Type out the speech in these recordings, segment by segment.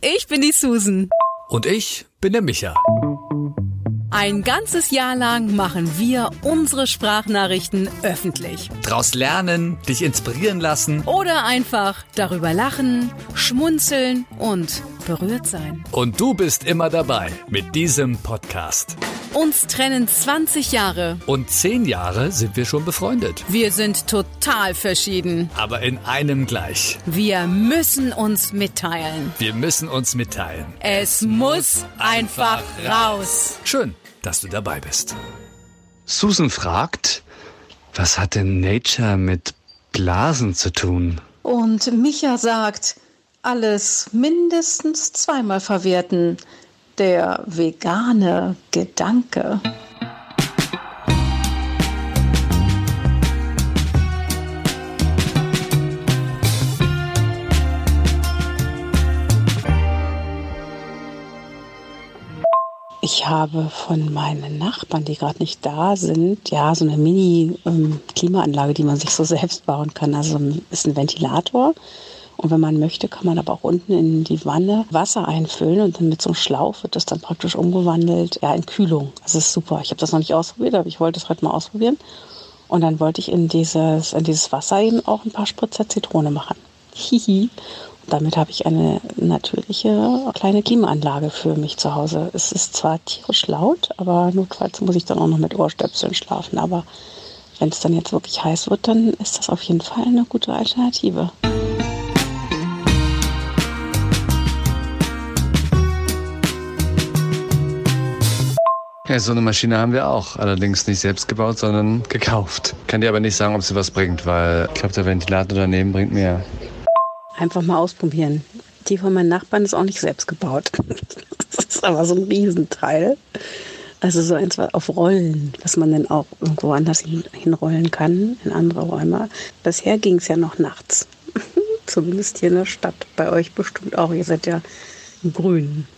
ich bin die Susan. Und ich bin der Micha. Ein ganzes Jahr lang machen wir unsere Sprachnachrichten öffentlich. Draus lernen, dich inspirieren lassen. Oder einfach darüber lachen, schmunzeln und berührt sein. Und du bist immer dabei mit diesem Podcast. Uns trennen 20 Jahre. Und 10 Jahre sind wir schon befreundet. Wir sind total verschieden. Aber in einem gleich. Wir müssen uns mitteilen. Wir müssen uns mitteilen. Es muss einfach raus. Schön, dass du dabei bist. Susan fragt, was hat denn Nature mit Blasen zu tun? Und Micha sagt, alles mindestens zweimal verwerten. Der vegane Gedanke. Ich habe von meinen Nachbarn, die gerade nicht da sind, ja, so eine Mini-Klimaanlage, die man sich so selbst bauen kann. Also ist ein Ventilator. Und wenn man möchte, kann man aber auch unten in die Wanne Wasser einfüllen und dann mit so einem Schlauch wird das dann praktisch umgewandelt ja, in Kühlung. Das ist super. Ich habe das noch nicht ausprobiert, aber ich wollte es heute mal ausprobieren. Und dann wollte ich in dieses, in dieses Wasser eben auch ein paar Spritzer Zitrone machen. Hihi. Und damit habe ich eine natürliche kleine Klimaanlage für mich zu Hause. Es ist zwar tierisch laut, aber notfalls muss ich dann auch noch mit Ohrstöpseln schlafen. Aber wenn es dann jetzt wirklich heiß wird, dann ist das auf jeden Fall eine gute Alternative. Ja, so eine Maschine haben wir auch. Allerdings nicht selbst gebaut, sondern gekauft. Kann dir aber nicht sagen, ob sie was bringt, weil ich glaube, der Ventilator daneben bringt mehr. Einfach mal ausprobieren. Die von meinen Nachbarn ist auch nicht selbst gebaut. Das ist aber so ein Riesenteil. Also so eins auf Rollen, was man dann auch irgendwo anders hin, hinrollen kann, in andere Räume. Bisher ging es ja noch nachts. Zumindest hier in der Stadt. Bei euch bestimmt auch. Ihr seid ja im Grünen.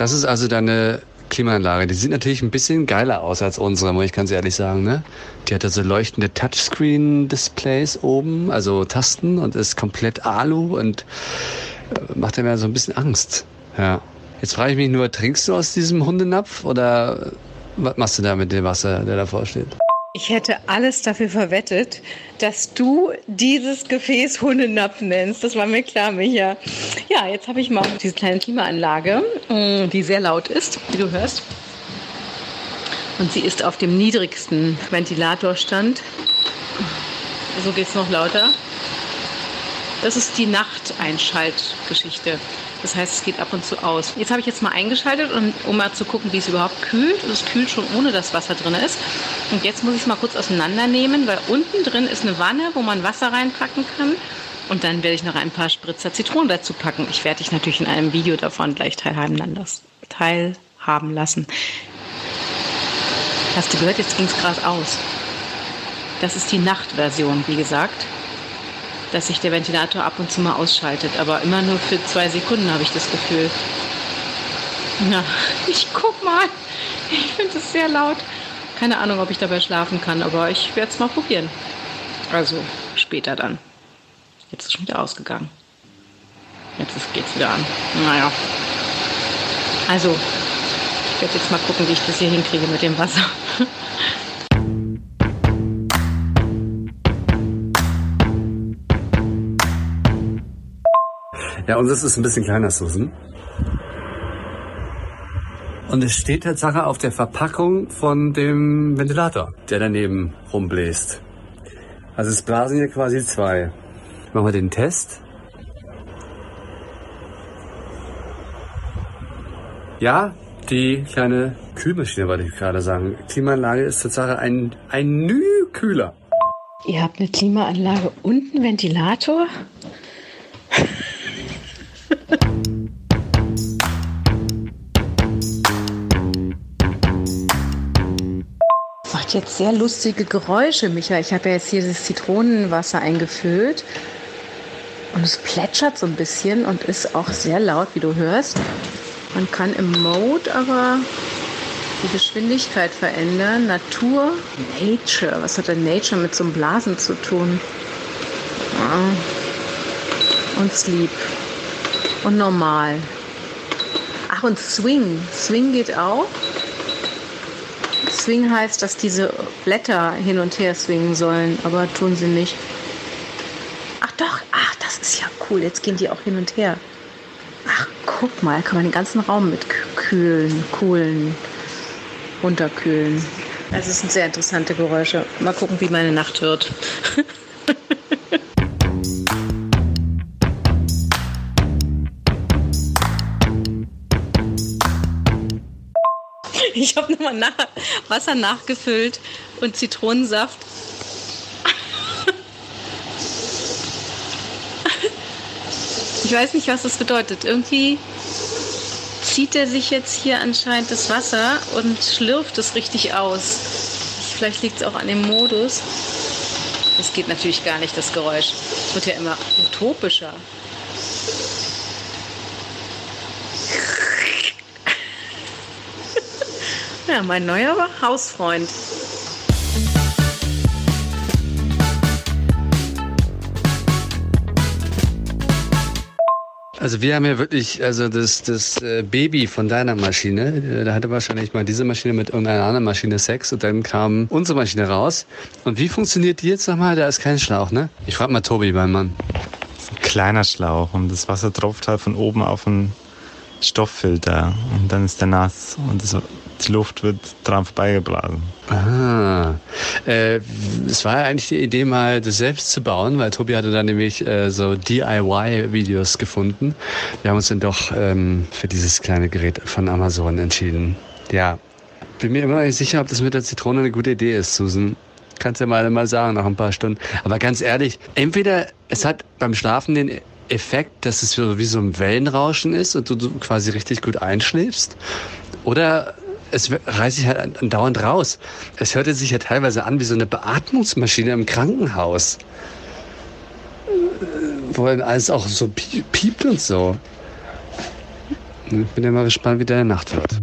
Das ist also deine Klimaanlage. Die sieht natürlich ein bisschen geiler aus als unsere, muss ich ganz ehrlich sagen. Ne? Die hat ja so leuchtende Touchscreen-Displays oben, also Tasten und ist komplett Alu und äh, macht mir so ein bisschen Angst. Ja. Jetzt frage ich mich nur, trinkst du aus diesem Hundenapf oder was machst du da mit dem Wasser, der davor steht? Ich hätte alles dafür verwettet, dass du dieses Gefäß Hundenapf nennst. Das war mir klar, Micha. Ja, jetzt habe ich mal diese kleine Klimaanlage, mm, die sehr laut ist, wie du hörst. Und sie ist auf dem niedrigsten Ventilatorstand. So geht es noch lauter. Das ist die Nachteinschaltgeschichte. Das heißt, es geht ab und zu aus. Jetzt habe ich jetzt mal eingeschaltet, um, um mal zu gucken, wie es überhaupt kühlt. Es kühlt schon ohne, dass Wasser drin ist. Und jetzt muss ich es mal kurz auseinandernehmen, weil unten drin ist eine Wanne, wo man Wasser reinpacken kann. Und dann werde ich noch ein paar Spritzer Zitronen dazu packen. Ich werde dich natürlich in einem Video davon gleich teilhaben lassen. Hast du gehört? Jetzt ging es gerade aus. Das ist die Nachtversion, wie gesagt dass sich der Ventilator ab und zu mal ausschaltet. Aber immer nur für zwei Sekunden habe ich das Gefühl. Na, ich guck mal. Ich finde es sehr laut. Keine Ahnung, ob ich dabei schlafen kann, aber ich werde es mal probieren. Also später dann. Jetzt ist schon wieder ausgegangen. Jetzt geht es wieder an. Naja. Also, ich werde jetzt mal gucken, wie ich das hier hinkriege mit dem Wasser. Ja, und das ist ein bisschen kleiner, Susan. Und es steht Tatsache auf der Verpackung von dem Ventilator, der daneben rumbläst. Also es blasen hier quasi zwei. Machen wir den Test. Ja, die kleine Kühlmaschine, wollte ich gerade sagen. Klimaanlage ist Tatsache ein, ein Nü-Kühler. Ihr habt eine Klimaanlage und einen Ventilator? Macht jetzt sehr lustige Geräusche, Micha. Ich habe ja jetzt hier das Zitronenwasser eingefüllt. Und es plätschert so ein bisschen und ist auch sehr laut, wie du hörst. Man kann im Mode aber die Geschwindigkeit verändern. Natur, Nature. Was hat denn Nature mit so einem Blasen zu tun? Ja. Und Sleep. Und normal. Ach, und Swing. Swing geht auch. Swing heißt, dass diese Blätter hin und her swingen sollen, aber tun sie nicht. Ach doch, ach, das ist ja cool. Jetzt gehen die auch hin und her. Ach, guck mal, kann man den ganzen Raum mit kühlen, coolen, runterkühlen. Also es sind sehr interessante Geräusche. Mal gucken, wie meine Nacht wird. Ich habe nochmal nach Wasser nachgefüllt und Zitronensaft. Ich weiß nicht, was das bedeutet. Irgendwie zieht er sich jetzt hier anscheinend das Wasser und schlürft es richtig aus. Vielleicht liegt es auch an dem Modus. Das geht natürlich gar nicht, das Geräusch. Es wird ja immer utopischer. Ja, mein neuer Hausfreund. Also wir haben ja wirklich, also das, das äh, Baby von deiner Maschine, äh, da hatte wahrscheinlich mal diese Maschine mit irgendeiner anderen Maschine Sex und dann kam unsere Maschine raus. Und wie funktioniert die jetzt nochmal? Da ist kein Schlauch, ne? Ich frag mal Tobi, mein Mann. Ein kleiner Schlauch und das Wasser tropft halt von oben auf einen Stofffilter und dann ist der nass und das die Luft wird dran vorbeigeblasen. Ah, äh, es war ja eigentlich die Idee, mal das selbst zu bauen, weil Tobi hatte dann nämlich äh, so DIY-Videos gefunden. Wir haben uns dann doch ähm, für dieses kleine Gerät von Amazon entschieden. Ja, bin mir immer noch nicht sicher, ob das mit der Zitrone eine gute Idee ist, Susan. Kannst ja mal, mal sagen nach ein paar Stunden. Aber ganz ehrlich, entweder es hat beim Schlafen den Effekt, dass es wie so ein Wellenrauschen ist und du quasi richtig gut einschläfst. Oder es reißt sich halt dauernd raus. Es hörte sich ja teilweise an wie so eine Beatmungsmaschine im Krankenhaus. Wo dann alles auch so piept und so. Ich bin ja mal gespannt, wie deine Nacht wird.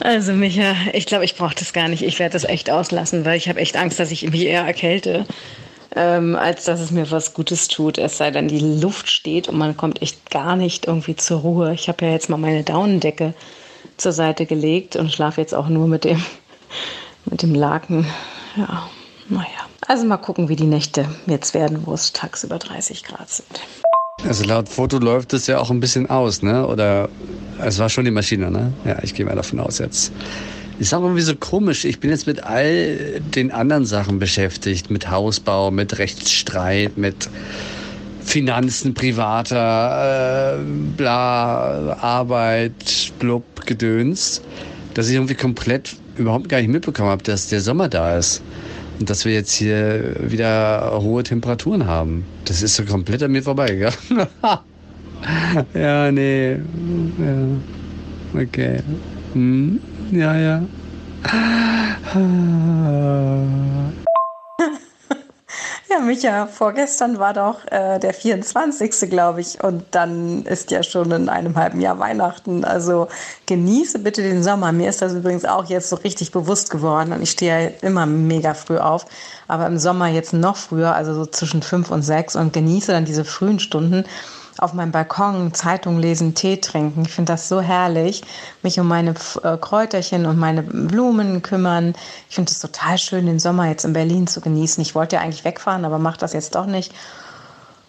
Also Micha, ich glaube, ich brauche das gar nicht. Ich werde das echt auslassen, weil ich habe echt Angst, dass ich mich eher erkälte ähm, als dass es mir was Gutes tut. Es sei denn, die Luft steht und man kommt echt gar nicht irgendwie zur Ruhe. Ich habe ja jetzt mal meine Daunendecke zur Seite gelegt und schlafe jetzt auch nur mit dem, mit dem Laken. Ja, naja. Also mal gucken, wie die Nächte jetzt werden, wo es tagsüber 30 Grad sind. Also laut Foto läuft es ja auch ein bisschen aus, ne? Oder es war schon die Maschine, ne? Ja, ich gehe mal davon aus jetzt ist auch irgendwie so komisch. Ich bin jetzt mit all den anderen Sachen beschäftigt, mit Hausbau, mit Rechtsstreit, mit Finanzen privater, äh, bla, Arbeit, blub, Gedöns, dass ich irgendwie komplett überhaupt gar nicht mitbekommen habe, dass der Sommer da ist. Und dass wir jetzt hier wieder hohe Temperaturen haben. Das ist so komplett an mir vorbeigegangen. ja, nee. Ja. Okay. Hm. Ja, ja. Ja, Micha, vorgestern war doch äh, der 24. glaube ich. Und dann ist ja schon in einem halben Jahr Weihnachten. Also genieße bitte den Sommer. Mir ist das übrigens auch jetzt so richtig bewusst geworden. Und ich stehe ja immer mega früh auf. Aber im Sommer jetzt noch früher, also so zwischen fünf und sechs. Und genieße dann diese frühen Stunden auf meinem Balkon Zeitung lesen, Tee trinken. Ich finde das so herrlich, mich um meine äh, Kräuterchen und meine Blumen kümmern. Ich finde es total schön, den Sommer jetzt in Berlin zu genießen. Ich wollte ja eigentlich wegfahren, aber mache das jetzt doch nicht.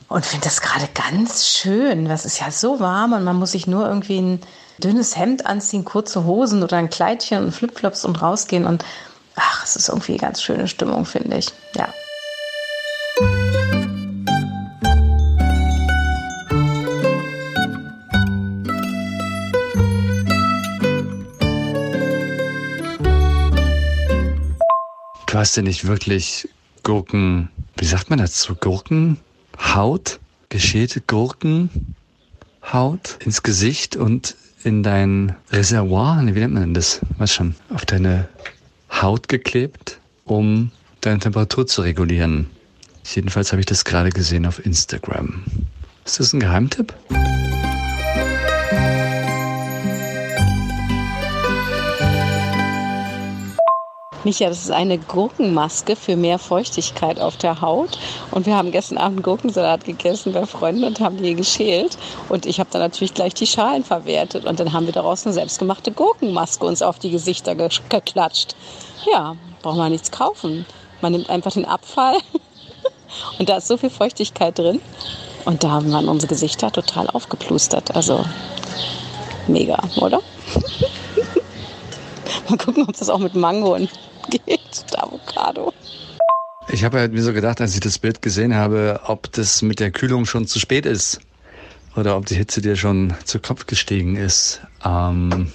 Und finde das gerade ganz schön. Das ist ja so warm und man muss sich nur irgendwie ein dünnes Hemd anziehen, kurze Hosen oder ein Kleidchen und Flipflops und rausgehen. Und ach, es ist irgendwie eine ganz schöne Stimmung, finde ich. Ja. Du hast ja nicht wirklich Gurken, wie sagt man dazu? Gurkenhaut? Geschälte Gurkenhaut ins Gesicht und in dein Reservoir, wie nennt man denn das? Was schon? Auf deine Haut geklebt, um deine Temperatur zu regulieren. Jedenfalls habe ich das gerade gesehen auf Instagram. Ist das ein Geheimtipp? Micha, das ist eine Gurkenmaske für mehr Feuchtigkeit auf der Haut. Und wir haben gestern Abend Gurkensalat gegessen bei Freunden und haben die geschält. Und ich habe dann natürlich gleich die Schalen verwertet. Und dann haben wir daraus eine selbstgemachte Gurkenmaske uns auf die Gesichter ge geklatscht. Ja, braucht man nichts kaufen. Man nimmt einfach den Abfall und da ist so viel Feuchtigkeit drin. Und da waren unsere Gesichter total aufgeplustert. Also mega, oder? Mal gucken, ob das auch mit Mango geht, der Avocado. Ich habe halt mir so gedacht, als ich das Bild gesehen habe, ob das mit der Kühlung schon zu spät ist. Oder ob die Hitze dir schon zu Kopf gestiegen ist. Ähm,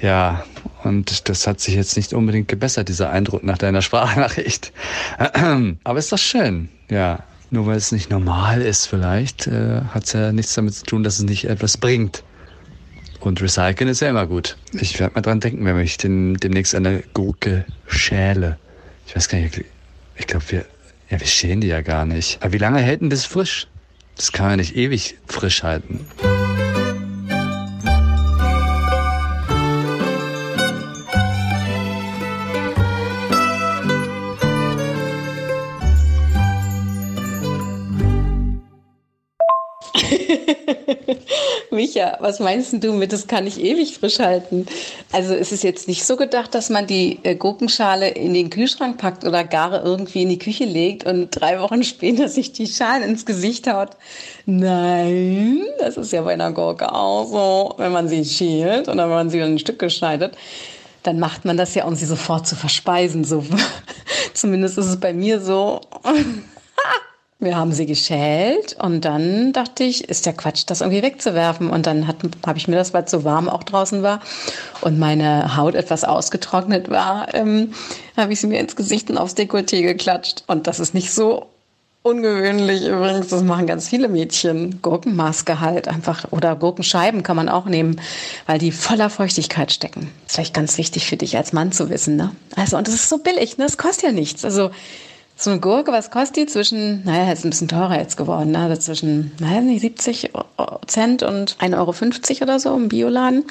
ja, und das hat sich jetzt nicht unbedingt gebessert, dieser Eindruck nach deiner Sprachnachricht. Aber ist doch schön, ja. Nur weil es nicht normal ist vielleicht, äh, hat es ja nichts damit zu tun, dass es nicht etwas bringt. Und recyceln ist ja immer gut. Ich werde mal dran denken, wenn ich den, demnächst eine Gurke schäle. Ich weiß gar nicht, ich glaube, wir, ja, wir schälen die ja gar nicht. Aber wie lange hält denn das frisch? Das kann man nicht ewig frisch halten. Micha, was meinst du mit, das kann ich ewig frisch halten? Also ist es jetzt nicht so gedacht, dass man die äh, Gurkenschale in den Kühlschrank packt oder gar irgendwie in die Küche legt und drei Wochen später sich die Schalen ins Gesicht haut? Nein, das ist ja bei einer Gurke auch so, wenn man sie schält oder wenn man sie in ein Stück geschneidet dann macht man das ja, um sie sofort zu verspeisen. So. Zumindest ist es bei mir so. Wir haben sie geschält und dann dachte ich, ist der Quatsch, das irgendwie wegzuwerfen. Und dann habe ich mir das, weil es so warm auch draußen war und meine Haut etwas ausgetrocknet war, ähm, habe ich sie mir ins Gesicht und aufs Dekolleté geklatscht. Und das ist nicht so ungewöhnlich übrigens. Das machen ganz viele Mädchen. Gurkenmaske halt einfach oder Gurkenscheiben kann man auch nehmen, weil die voller Feuchtigkeit stecken. Ist vielleicht ganz wichtig für dich als Mann zu wissen. Ne? Also und das ist so billig, ne? Das kostet ja nichts. Also so eine Gurke, was kostet die? Zwischen, naja, ist ein bisschen teurer jetzt geworden, ne? Also zwischen, naja, nicht 70 Cent und 1,50 Euro oder so im Bioladen.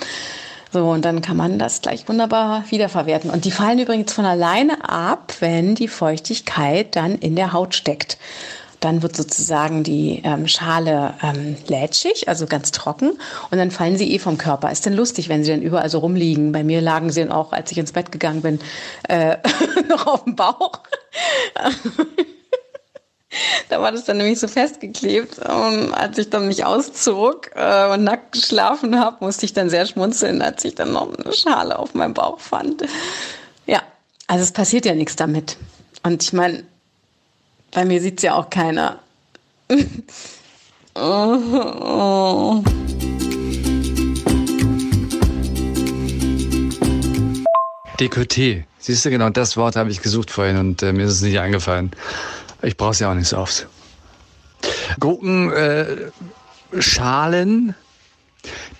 So, und dann kann man das gleich wunderbar wiederverwerten. Und die fallen übrigens von alleine ab, wenn die Feuchtigkeit dann in der Haut steckt. Dann wird sozusagen die ähm, Schale ähm, lätschig, also ganz trocken. Und dann fallen sie eh vom Körper. Ist denn lustig, wenn sie dann überall so rumliegen. Bei mir lagen sie dann auch, als ich ins Bett gegangen bin, äh, noch auf dem Bauch. da war das dann nämlich so festgeklebt. Und als ich dann mich auszog äh, und nackt geschlafen habe, musste ich dann sehr schmunzeln, als ich dann noch eine Schale auf meinem Bauch fand. Ja, also es passiert ja nichts damit. Und ich meine, bei mir sieht es ja auch keiner. oh. Dekolleté. Siehst du, genau das Wort habe ich gesucht vorhin und äh, mir ist es nicht eingefallen. Ich brauche es ja auch nicht so oft. Gurkenschalen, äh,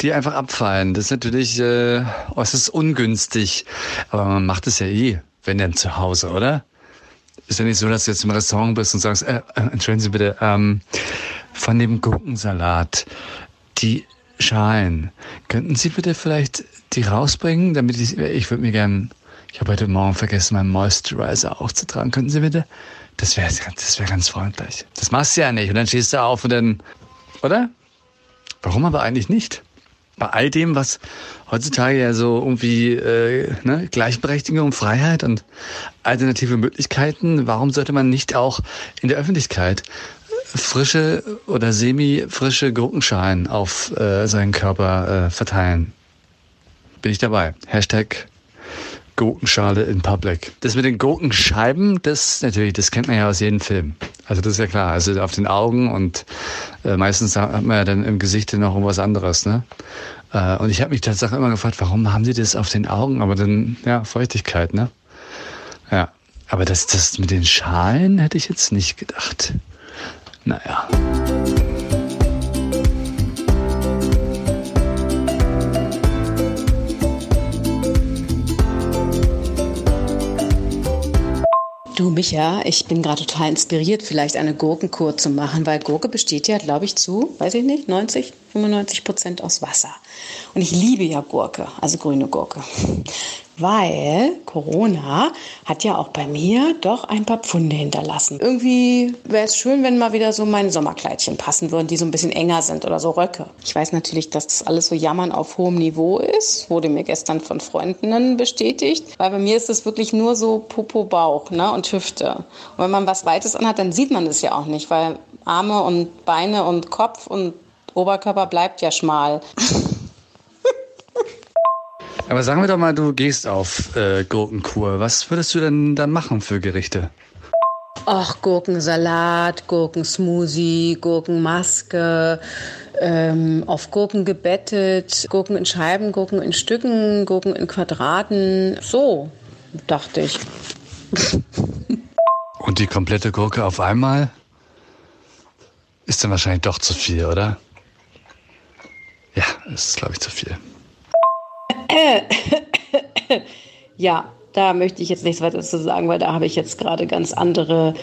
die einfach abfallen. Das ist natürlich äh, äußerst ungünstig. Aber man macht es ja eh, wenn denn zu Hause, oder? Ist ja nicht so, dass du jetzt im Restaurant bist und sagst, äh, äh, entschuldigen Sie bitte, ähm, von dem Gurkensalat, die Schalen, könnten Sie bitte vielleicht die rausbringen, damit ich, ich würde mir gern, ich habe heute Morgen vergessen, meinen Moisturizer aufzutragen. Könnten Sie bitte? Das wäre das wär ganz freundlich. Das machst du ja nicht. Und dann stehst du auf und dann, oder? Warum aber eigentlich nicht? Bei all dem, was heutzutage ja so irgendwie äh, ne, Gleichberechtigung, Freiheit und alternative Möglichkeiten, warum sollte man nicht auch in der Öffentlichkeit frische oder semi-frische Gurkenschalen auf äh, seinen Körper äh, verteilen? Bin ich dabei. Hashtag Gurkenschale in Public. Das mit den Gurkenscheiben, das natürlich, das kennt man ja aus jedem Film. Also das ist ja klar. Also auf den Augen und äh, meistens hat man ja dann im Gesicht noch irgendwas anderes. Ne? Äh, und ich habe mich tatsächlich immer gefragt, warum haben sie das auf den Augen? Aber dann, ja, Feuchtigkeit, ne? Ja. Aber das, das mit den Schalen hätte ich jetzt nicht gedacht. Naja. Du Micha, ich bin gerade total inspiriert, vielleicht eine Gurkenkur zu machen, weil Gurke besteht ja, glaube ich, zu, weiß ich nicht, 90, 95 Prozent aus Wasser. Und ich liebe ja Gurke, also grüne Gurke weil Corona hat ja auch bei mir doch ein paar Pfunde hinterlassen. Irgendwie wäre es schön, wenn mal wieder so meine Sommerkleidchen passen würden, die so ein bisschen enger sind oder so Röcke. Ich weiß natürlich, dass das alles so Jammern auf hohem Niveau ist, wurde mir gestern von Freundinnen bestätigt, weil bei mir ist es wirklich nur so Popo, Bauch ne, und Hüfte. Und wenn man was Weites anhat, dann sieht man das ja auch nicht, weil Arme und Beine und Kopf und Oberkörper bleibt ja schmal. Aber sagen wir doch mal, du gehst auf äh, Gurkenkur. Was würdest du denn dann machen für Gerichte? Ach, Gurkensalat, Gurkensmoothie, Gurkenmaske, ähm, auf Gurken gebettet, Gurken in Scheiben, Gurken in Stücken, Gurken in Quadraten. So, dachte ich. Und die komplette Gurke auf einmal? Ist dann wahrscheinlich doch zu viel, oder? Ja, ist, glaube ich, zu viel. ja, da möchte ich jetzt nichts weiter zu sagen, weil da habe ich jetzt gerade ganz andere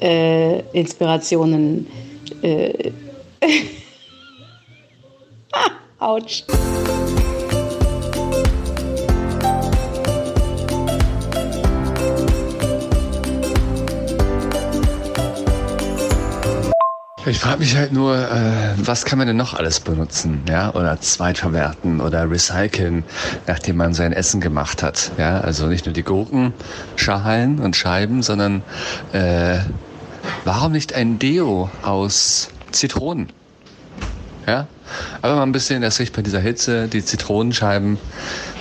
äh, Inspirationen. Äh, Autsch. Ich frage mich halt nur, äh, was kann man denn noch alles benutzen, ja, oder zweitverwerten oder recyceln, nachdem man sein Essen gemacht hat, ja, also nicht nur die Gurken, Schalen und Scheiben, sondern äh, warum nicht ein Deo aus Zitronen, ja, aber mal ein bisschen, das riecht bei dieser Hitze, die Zitronenscheiben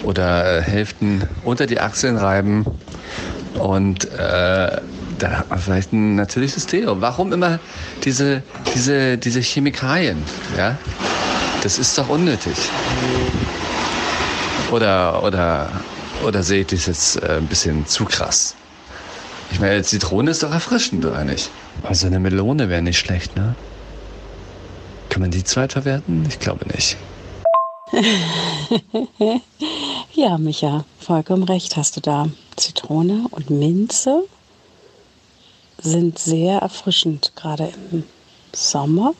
oder äh, Hälften unter die Achseln reiben und äh, da hat man vielleicht ein natürliches Deo. Warum immer diese, diese, diese Chemikalien? Ja? Das ist doch unnötig. Oder, oder, oder sehe ich das jetzt äh, ein bisschen zu krass? Ich meine, Zitrone ist doch erfrischend, oder nicht? Also eine Melone wäre nicht schlecht, ne? Kann man die zweitverwerten? Ich glaube nicht. ja, Micha, vollkommen recht hast du da. Zitrone und Minze sind sehr erfrischend, gerade im Sommer.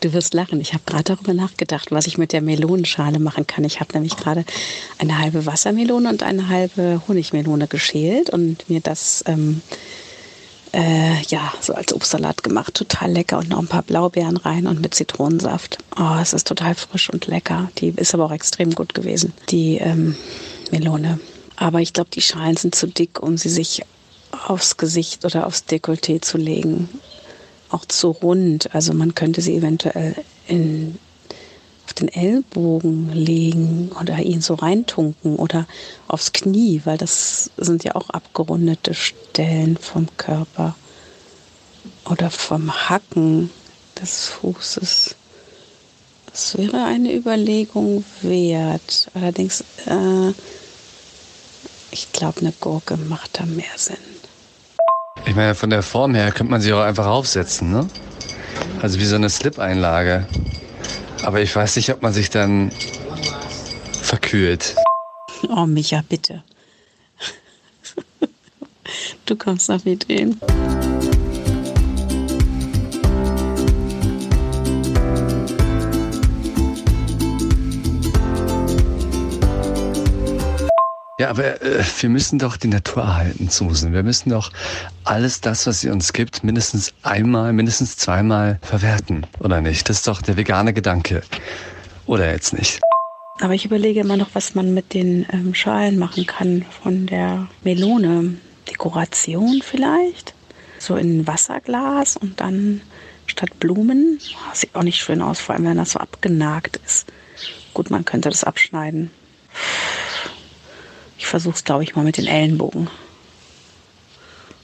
Du wirst lachen. Ich habe gerade darüber nachgedacht, was ich mit der Melonenschale machen kann. Ich habe nämlich gerade eine halbe Wassermelone und eine halbe Honigmelone geschält und mir das ähm, äh, ja so als Obstsalat gemacht. Total lecker und noch ein paar Blaubeeren rein und mit Zitronensaft. Oh, es ist total frisch und lecker. Die ist aber auch extrem gut gewesen, die ähm, Melone. Aber ich glaube, die Schalen sind zu dick, um sie sich aufs Gesicht oder aufs Dekolleté zu legen. Auch zu rund. Also man könnte sie eventuell in, auf den Ellbogen legen oder ihn so reintunken oder aufs Knie, weil das sind ja auch abgerundete Stellen vom Körper. Oder vom Hacken des Fußes. Das wäre eine Überlegung wert. Allerdings, äh, ich glaube, eine Gurke macht da mehr Sinn. Ich meine, von der Form her könnte man sie auch einfach aufsetzen, ne? Also wie so eine Slip-Einlage. Aber ich weiß nicht, ob man sich dann verkühlt. Oh, Micha, bitte. Du kommst auf Ideen. Ja, aber äh, wir müssen doch die Natur erhalten, Susan. Wir müssen doch alles das, was sie uns gibt, mindestens einmal, mindestens zweimal verwerten, oder nicht? Das ist doch der vegane Gedanke. Oder jetzt nicht? Aber ich überlege immer noch, was man mit den ähm, Schalen machen kann von der Melone. Dekoration vielleicht? So in Wasserglas und dann statt Blumen. Oh, sieht auch nicht schön aus, vor allem wenn das so abgenagt ist. Gut, man könnte das abschneiden. Ich versuche es, glaube ich, mal mit den Ellenbogen.